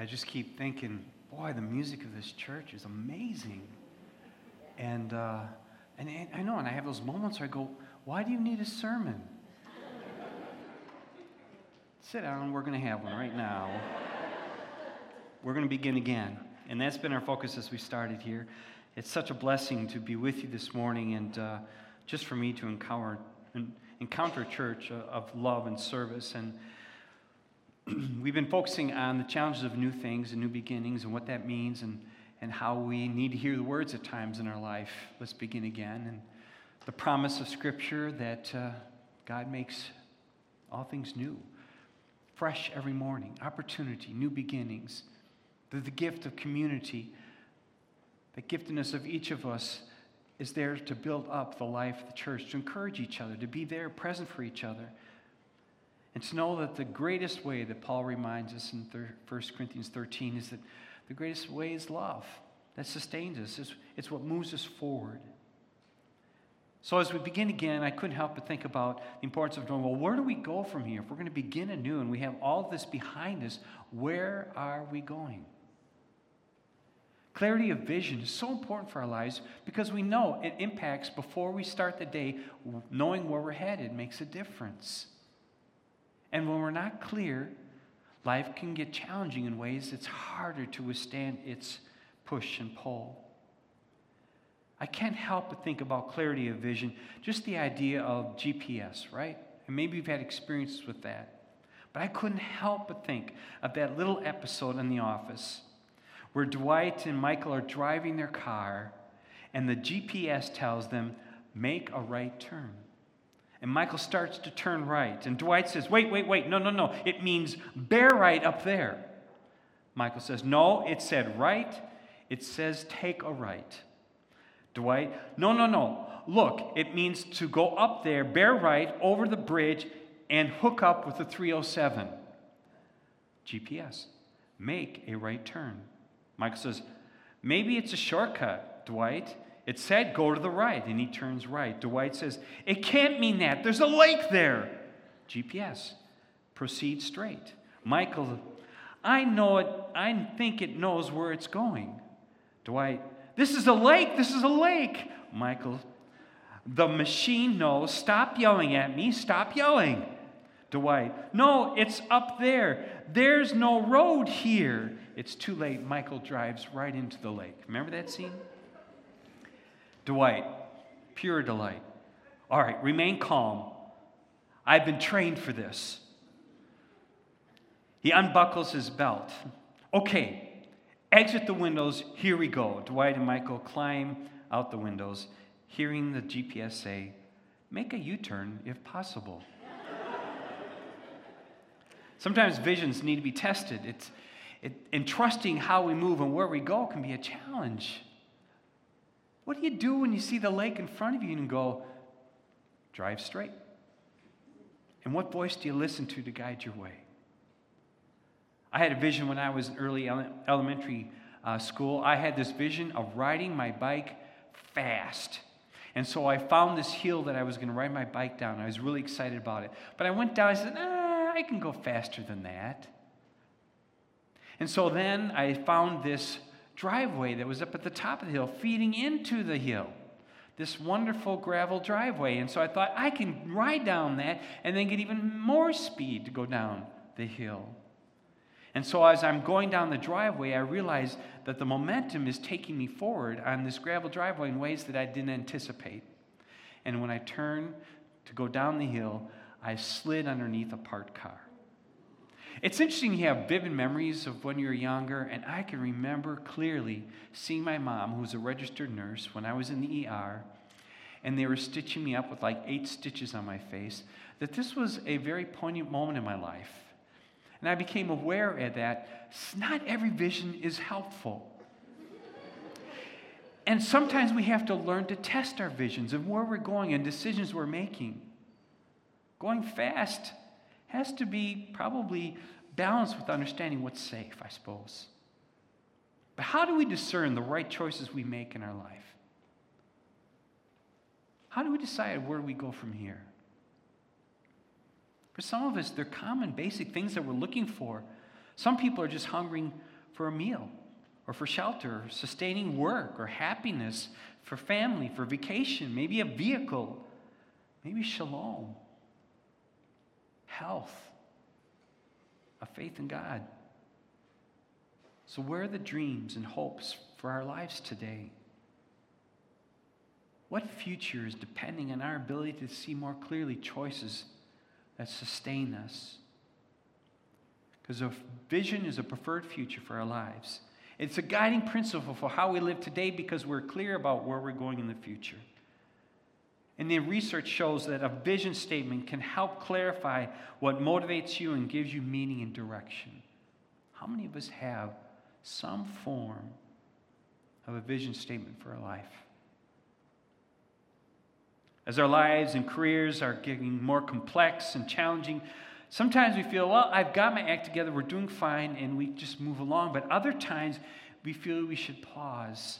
I just keep thinking, boy, the music of this church is amazing. And, uh, and I know, and I have those moments where I go, why do you need a sermon? Sit down, we're going to have one right now. we're going to begin again. And that's been our focus as we started here. It's such a blessing to be with you this morning and uh, just for me to encounter, encounter a church of love and service. And we've been focusing on the challenges of new things and new beginnings and what that means and, and how we need to hear the words at times in our life. Let's begin again. And the promise of Scripture that uh, God makes all things new, fresh every morning, opportunity, new beginnings, the, the gift of community, the giftedness of each of us is there to build up the life of the church, to encourage each other, to be there present for each other. And to know that the greatest way that Paul reminds us in 1 Corinthians 13 is that the greatest way is love that sustains us, it's, it's what moves us forward. So, as we begin again, I couldn't help but think about the importance of knowing well, where do we go from here? If we're going to begin anew and we have all this behind us, where are we going? Clarity of vision is so important for our lives because we know it impacts before we start the day, knowing where we're headed makes a difference. And when we're not clear, life can get challenging in ways it's harder to withstand its push and pull. I can't help but think about clarity of vision, just the idea of GPS, right? And maybe you've had experiences with that. But I couldn't help but think of that little episode in the office where Dwight and Michael are driving their car and the GPS tells them, make a right turn. And Michael starts to turn right. And Dwight says, Wait, wait, wait. No, no, no. It means bear right up there. Michael says, No, it said right. It says take a right. Dwight, no, no, no. Look, it means to go up there, bear right over the bridge, and hook up with the 307. GPS. Make a right turn. Michael says, Maybe it's a shortcut, Dwight. It said go to the right, and he turns right. Dwight says, It can't mean that. There's a lake there. GPS, proceed straight. Michael, I know it, I think it knows where it's going. Dwight, this is a lake, this is a lake. Michael, the machine knows. Stop yelling at me, stop yelling. Dwight, no, it's up there. There's no road here. It's too late. Michael drives right into the lake. Remember that scene? Dwight, pure delight. All right, remain calm. I've been trained for this. He unbuckles his belt. Okay, exit the windows. Here we go. Dwight and Michael climb out the windows, hearing the GPS say, make a U turn if possible. Sometimes visions need to be tested. It's, it, and trusting how we move and where we go can be a challenge. What do you do when you see the lake in front of you and go, drive straight? And what voice do you listen to to guide your way? I had a vision when I was in early elementary uh, school. I had this vision of riding my bike fast. And so I found this hill that I was going to ride my bike down. I was really excited about it. But I went down, I said, ah, I can go faster than that. And so then I found this driveway that was up at the top of the hill, feeding into the hill. This wonderful gravel driveway. And so I thought, I can ride down that and then get even more speed to go down the hill. And so as I'm going down the driveway, I realize that the momentum is taking me forward on this gravel driveway in ways that I didn't anticipate. And when I turn to go down the hill, I slid underneath a parked car. It's interesting you have vivid memories of when you were younger, and I can remember clearly seeing my mom, who was a registered nurse, when I was in the ER, and they were stitching me up with like eight stitches on my face, that this was a very poignant moment in my life. And I became aware of that not every vision is helpful. And sometimes we have to learn to test our visions of where we're going and decisions we're making. Going fast has to be probably balanced with understanding what's safe, I suppose. But how do we discern the right choices we make in our life? How do we decide where we go from here? For some of us, they're common, basic things that we're looking for. Some people are just hungering for a meal or for shelter, or sustaining work or happiness, for family, for vacation, maybe a vehicle, maybe shalom, health, a faith in God. So, where are the dreams and hopes for our lives today? What future is depending on our ability to see more clearly choices that sustain us? Because a vision is a preferred future for our lives. It's a guiding principle for how we live today because we're clear about where we're going in the future. And the research shows that a vision statement can help clarify what motivates you and gives you meaning and direction. How many of us have some form of a vision statement for our life? As our lives and careers are getting more complex and challenging, sometimes we feel, well, I've got my act together, we're doing fine, and we just move along. But other times, we feel we should pause,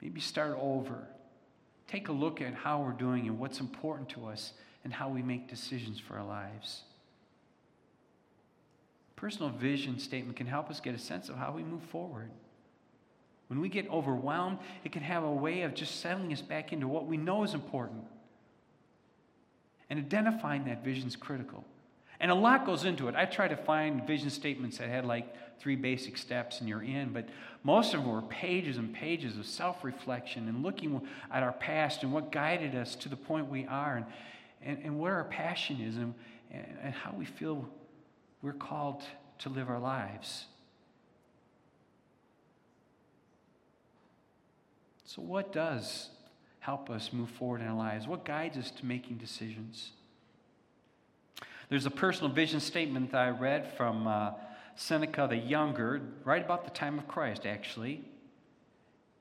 maybe start over, take a look at how we're doing and what's important to us and how we make decisions for our lives. Personal vision statement can help us get a sense of how we move forward. When we get overwhelmed, it can have a way of just settling us back into what we know is important. And identifying that vision is critical. And a lot goes into it. I try to find vision statements that had like three basic steps and you're in, but most of them were pages and pages of self reflection and looking at our past and what guided us to the point we are and, and, and what our passion is and, and how we feel we're called to live our lives. So, what does help us move forward in our lives? What guides us to making decisions? There's a personal vision statement that I read from uh, Seneca the Younger, right about the time of Christ, actually.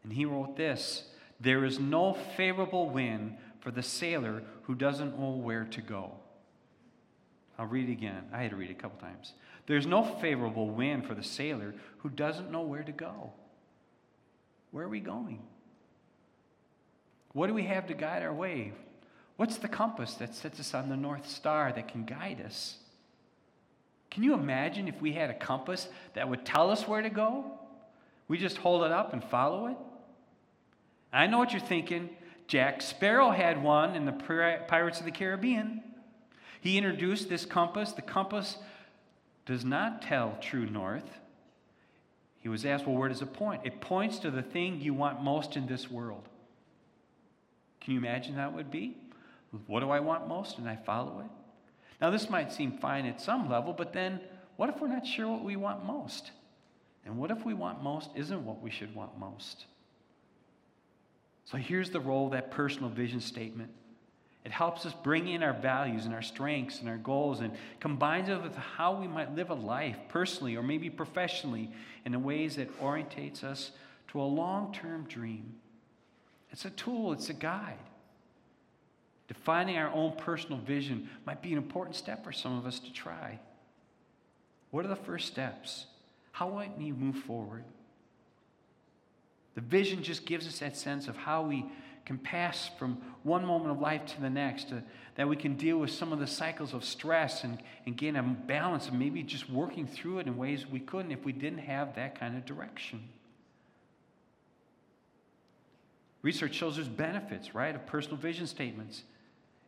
And he wrote this There is no favorable wind for the sailor who doesn't know where to go. I'll read it again. I had to read it a couple times. There's no favorable wind for the sailor who doesn't know where to go. Where are we going? What do we have to guide our way? What's the compass that sets us on the North Star that can guide us? Can you imagine if we had a compass that would tell us where to go? We just hold it up and follow it? I know what you're thinking. Jack Sparrow had one in the Pirates of the Caribbean. He introduced this compass. The compass does not tell true north. He was asked, Well, where does it point? It points to the thing you want most in this world. Can you imagine that would be? What do I want most? And I follow it. Now, this might seem fine at some level, but then what if we're not sure what we want most? And what if we want most isn't what we should want most? So here's the role of that personal vision statement. It helps us bring in our values and our strengths and our goals and combines it with how we might live a life personally or maybe professionally in ways that orientates us to a long-term dream. It's a tool, it's a guide. Defining our own personal vision might be an important step for some of us to try. What are the first steps? How might we move forward? The vision just gives us that sense of how we can pass from one moment of life to the next, uh, that we can deal with some of the cycles of stress and, and gain a balance and maybe just working through it in ways we couldn't if we didn't have that kind of direction. Research shows there's benefits, right, of personal vision statements.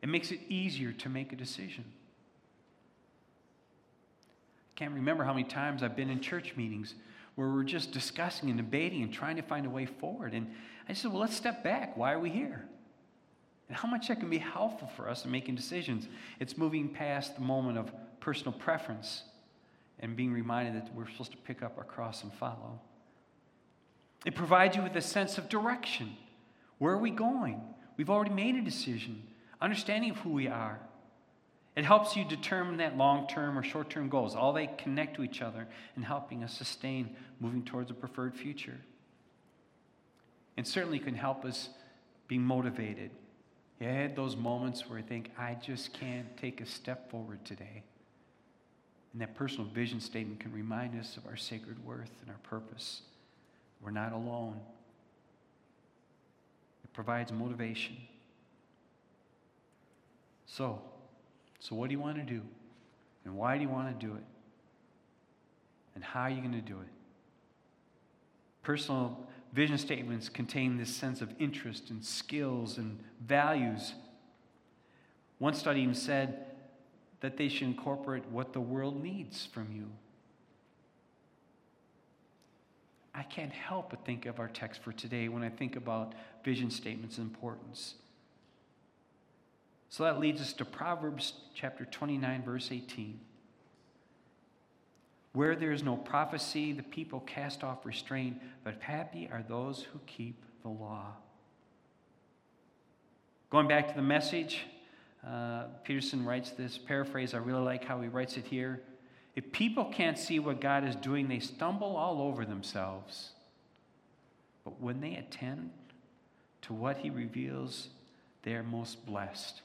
It makes it easier to make a decision. I can't remember how many times I've been in church meetings where we're just discussing and debating and trying to find a way forward. And I said, well, let's step back. Why are we here? And how much that can be helpful for us in making decisions. It's moving past the moment of personal preference and being reminded that we're supposed to pick up our cross and follow. It provides you with a sense of direction. Where are we going? We've already made a decision understanding of who we are. It helps you determine that long term or short term goals. All they connect to each other in helping us sustain moving towards a preferred future. And certainly can help us be motivated. You had those moments where I think, I just can't take a step forward today. And that personal vision statement can remind us of our sacred worth and our purpose. We're not alone. It provides motivation. So, so what do you want to do? And why do you want to do it? And how are you going to do it? Personal vision statements contain this sense of interest and skills and values. One study even said that they should incorporate what the world needs from you. I can't help but think of our text for today when I think about vision statements' importance. So that leads us to Proverbs chapter 29, verse 18. Where there is no prophecy, the people cast off restraint, but happy are those who keep the law. Going back to the message, uh, Peterson writes this paraphrase. I really like how he writes it here. If people can't see what God is doing, they stumble all over themselves. But when they attend to what he reveals, they are most blessed.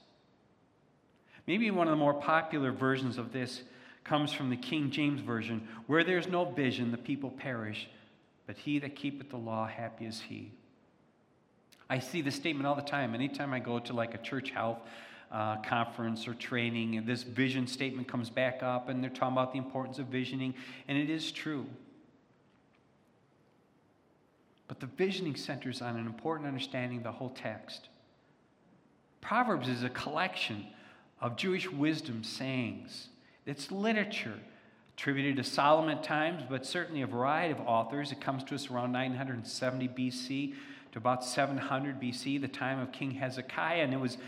Maybe one of the more popular versions of this comes from the King James Version, where there's no vision, the people perish, but he that keepeth the law, happy is he. I see this statement all the time. Anytime I go to like a church health uh, conference or training, and this vision statement comes back up, and they're talking about the importance of visioning, and it is true. But the visioning centers on an important understanding of the whole text. Proverbs is a collection of Jewish wisdom sayings it's literature attributed to Solomon at times, but certainly a variety of authors. It comes to us around 970 BC to about 700 BC, the time of King Hezekiah, and it was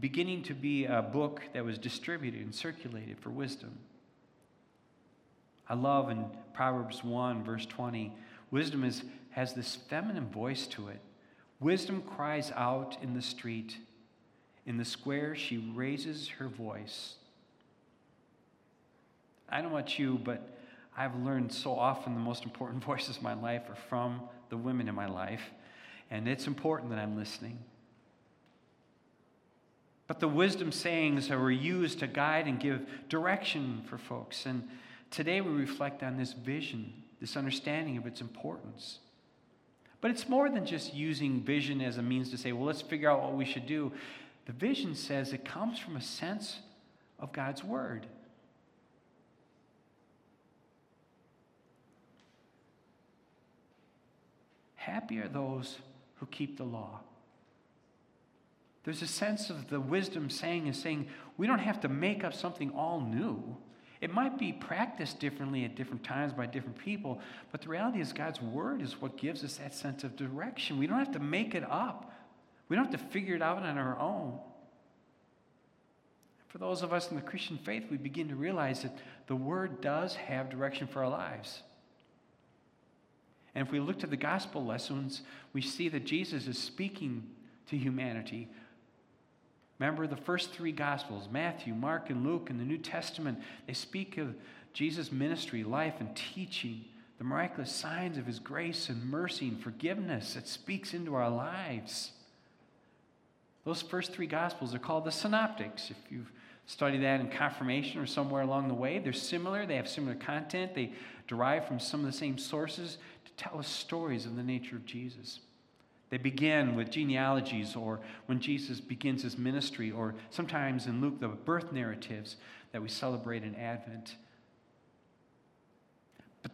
beginning to be a book that was distributed and circulated for wisdom. I love in Proverbs 1, verse 20, wisdom is, has this feminine voice to it. Wisdom cries out in the street. In the square, she raises her voice. I don't know you, but I've learned so often the most important voices in my life are from the women in my life, and it's important that I'm listening. But the wisdom sayings were used to guide and give direction for folks. And today we reflect on this vision, this understanding of its importance. But it's more than just using vision as a means to say, well, let's figure out what we should do. The vision says it comes from a sense of God's Word. Happy are those who keep the law. There's a sense of the wisdom saying is saying we don't have to make up something all new. It might be practiced differently at different times by different people, but the reality is God's word is what gives us that sense of direction. We don't have to make it up. We don't have to figure it out on our own. For those of us in the Christian faith, we begin to realize that the word does have direction for our lives. And if we look to the gospel lessons, we see that Jesus is speaking to humanity. Remember the first three gospels Matthew, Mark, and Luke in the New Testament, they speak of Jesus' ministry, life, and teaching, the miraculous signs of his grace and mercy and forgiveness that speaks into our lives. Those first three gospels are called the synoptics. If you've studied that in confirmation or somewhere along the way, they're similar, they have similar content, they derive from some of the same sources to tell us stories of the nature of Jesus. They begin with genealogies or when Jesus begins his ministry, or sometimes in Luke, the birth narratives that we celebrate in Advent.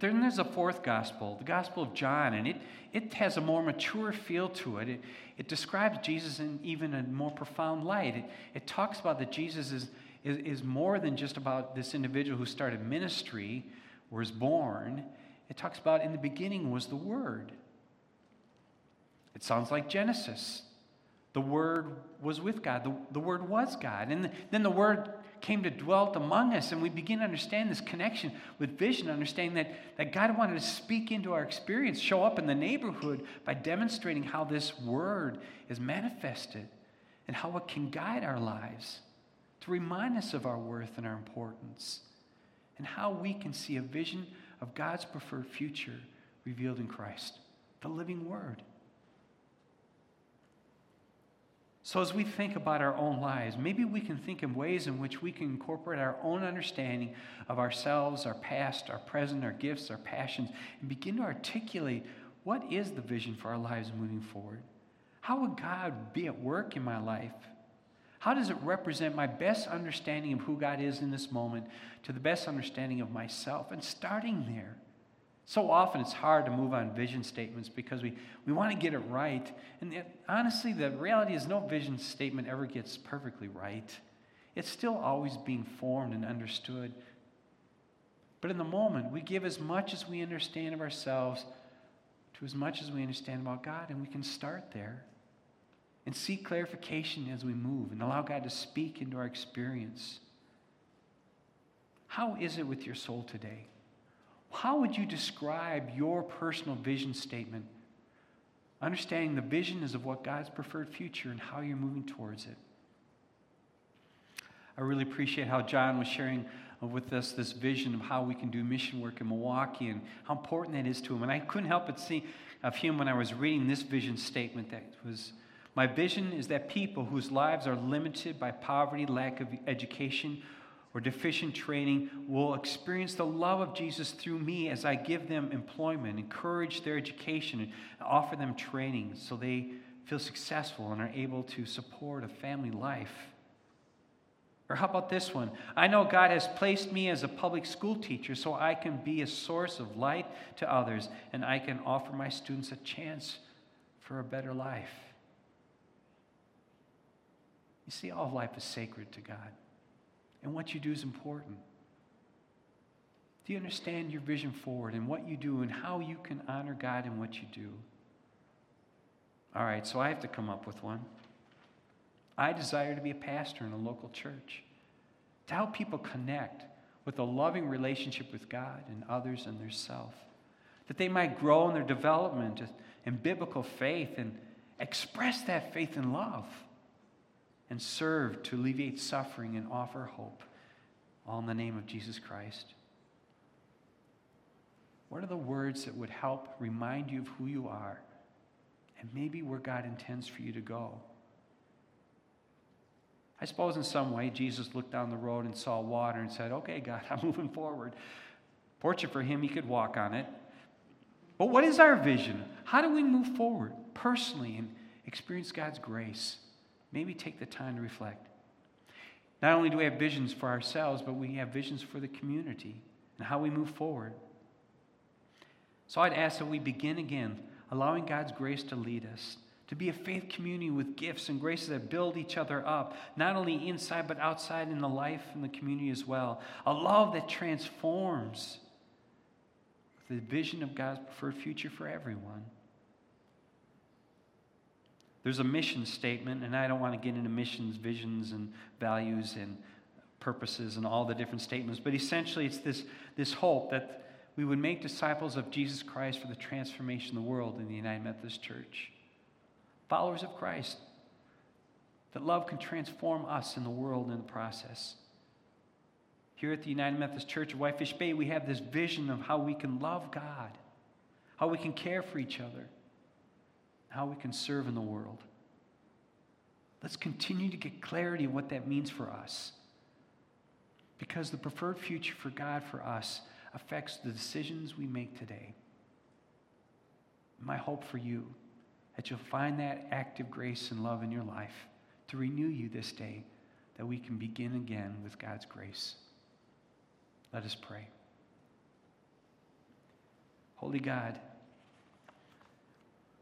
Then there's a fourth gospel, the Gospel of John, and it, it has a more mature feel to it. It, it describes Jesus in even a more profound light. It, it talks about that Jesus is, is, is more than just about this individual who started ministry, was born. It talks about in the beginning was the Word. It sounds like Genesis. The Word was with God, the, the Word was God. And then the Word came to dwell among us, and we begin to understand this connection with vision, understanding that, that God wanted to speak into our experience, show up in the neighborhood by demonstrating how this Word is manifested and how it can guide our lives to remind us of our worth and our importance, and how we can see a vision of God's preferred future revealed in Christ, the living Word. So, as we think about our own lives, maybe we can think in ways in which we can incorporate our own understanding of ourselves, our past, our present, our gifts, our passions, and begin to articulate what is the vision for our lives moving forward. How would God be at work in my life? How does it represent my best understanding of who God is in this moment to the best understanding of myself? And starting there, So often it's hard to move on vision statements because we, we want to get it right. And it, honestly, the reality is no vision statement ever gets perfectly right. It's still always being formed and understood. But in the moment, we give as much as we understand of ourselves to as much as we understand about God, and we can start there and seek clarification as we move and allow God to speak into our experience. How is it with your soul today? How would you describe your personal vision statement? Understanding the vision is of what God's preferred future and how you're moving towards it. I really appreciate how John was sharing with us this vision of how we can do mission work in Milwaukee and how important that is to him. And I couldn't help but see of him when I was reading this vision statement that was my vision is that people whose lives are limited by poverty, lack of education, or deficient training will experience the love of Jesus through me as I give them employment, encourage their education, and offer them training so they feel successful and are able to support a family life. Or how about this one? I know God has placed me as a public school teacher so I can be a source of light to others and I can offer my students a chance for a better life. You see, all life is sacred to God, and what you do is important. Do you understand your vision forward and what you do and how you can honor God in what you do? All right, so I have to come up with one. I desire to be a pastor in a local church, to help people connect with a loving relationship with God and others and their self, that they might grow in their development in biblical faith and express that faith in love and serve to alleviate suffering and offer hope, all in the name of Jesus Christ. What are the words that would help remind you of who you are and maybe where God intends for you to go? I suppose in some way Jesus looked down the road and saw water and said, Okay, God, I'm moving forward. Fortunate for him, he could walk on it. But what is our vision? How do we move forward personally and experience God's grace? Maybe take the time to reflect. Not only do we have visions for ourselves, but we have visions for the community and how we move forward. So I'd ask that we begin again, allowing God's grace to lead us to be a faith community with gifts and graces that build each other up, not only inside but outside in the life and the community as well. A love that transforms with the vision of God's preferred future for everyone. There's a mission statement, and I don't want to get into missions, visions, and values and purposes and all the different statements, but essentially it's this, this hope that we would make disciples of Jesus Christ for the transformation of the world in the United Methodist Church followers of Christ. That love can transform us in the world in the process. Here at the United Methodist Church of Whitefish Bay, we have this vision of how we can love God, how we can care for each other, how we can serve in the world. Let's continue to get clarity of what that means for us. Because the preferred future for God for us affects the decisions we make today. My hope for you that you'll find that active grace and love in your life to renew you this day, that we can begin again with God's grace. Let us pray. Holy God,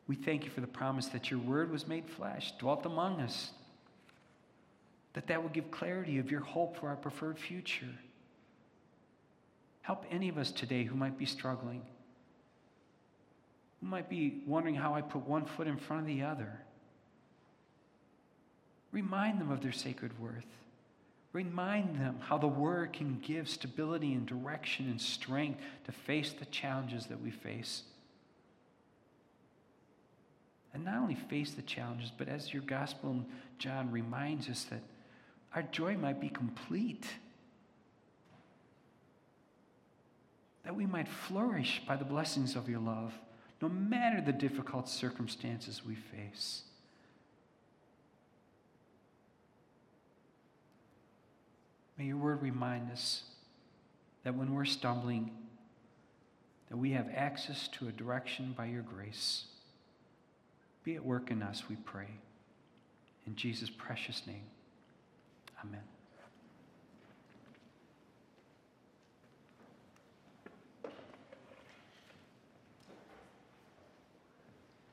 we thank you for the promise that your word was made flesh, dwelt among us, that that will give clarity of your hope for our preferred future. Help any of us today who might be struggling who might be wondering how I put one foot in front of the other. Remind them of their sacred worth. Remind them how the Word can give stability and direction and strength to face the challenges that we face. And not only face the challenges, but as your gospel in John reminds us that our joy might be complete. That we might flourish by the blessings of your love no matter the difficult circumstances we face. May your word remind us that when we're stumbling, that we have access to a direction by your grace. Be at work in us, we pray. In Jesus' precious name, amen.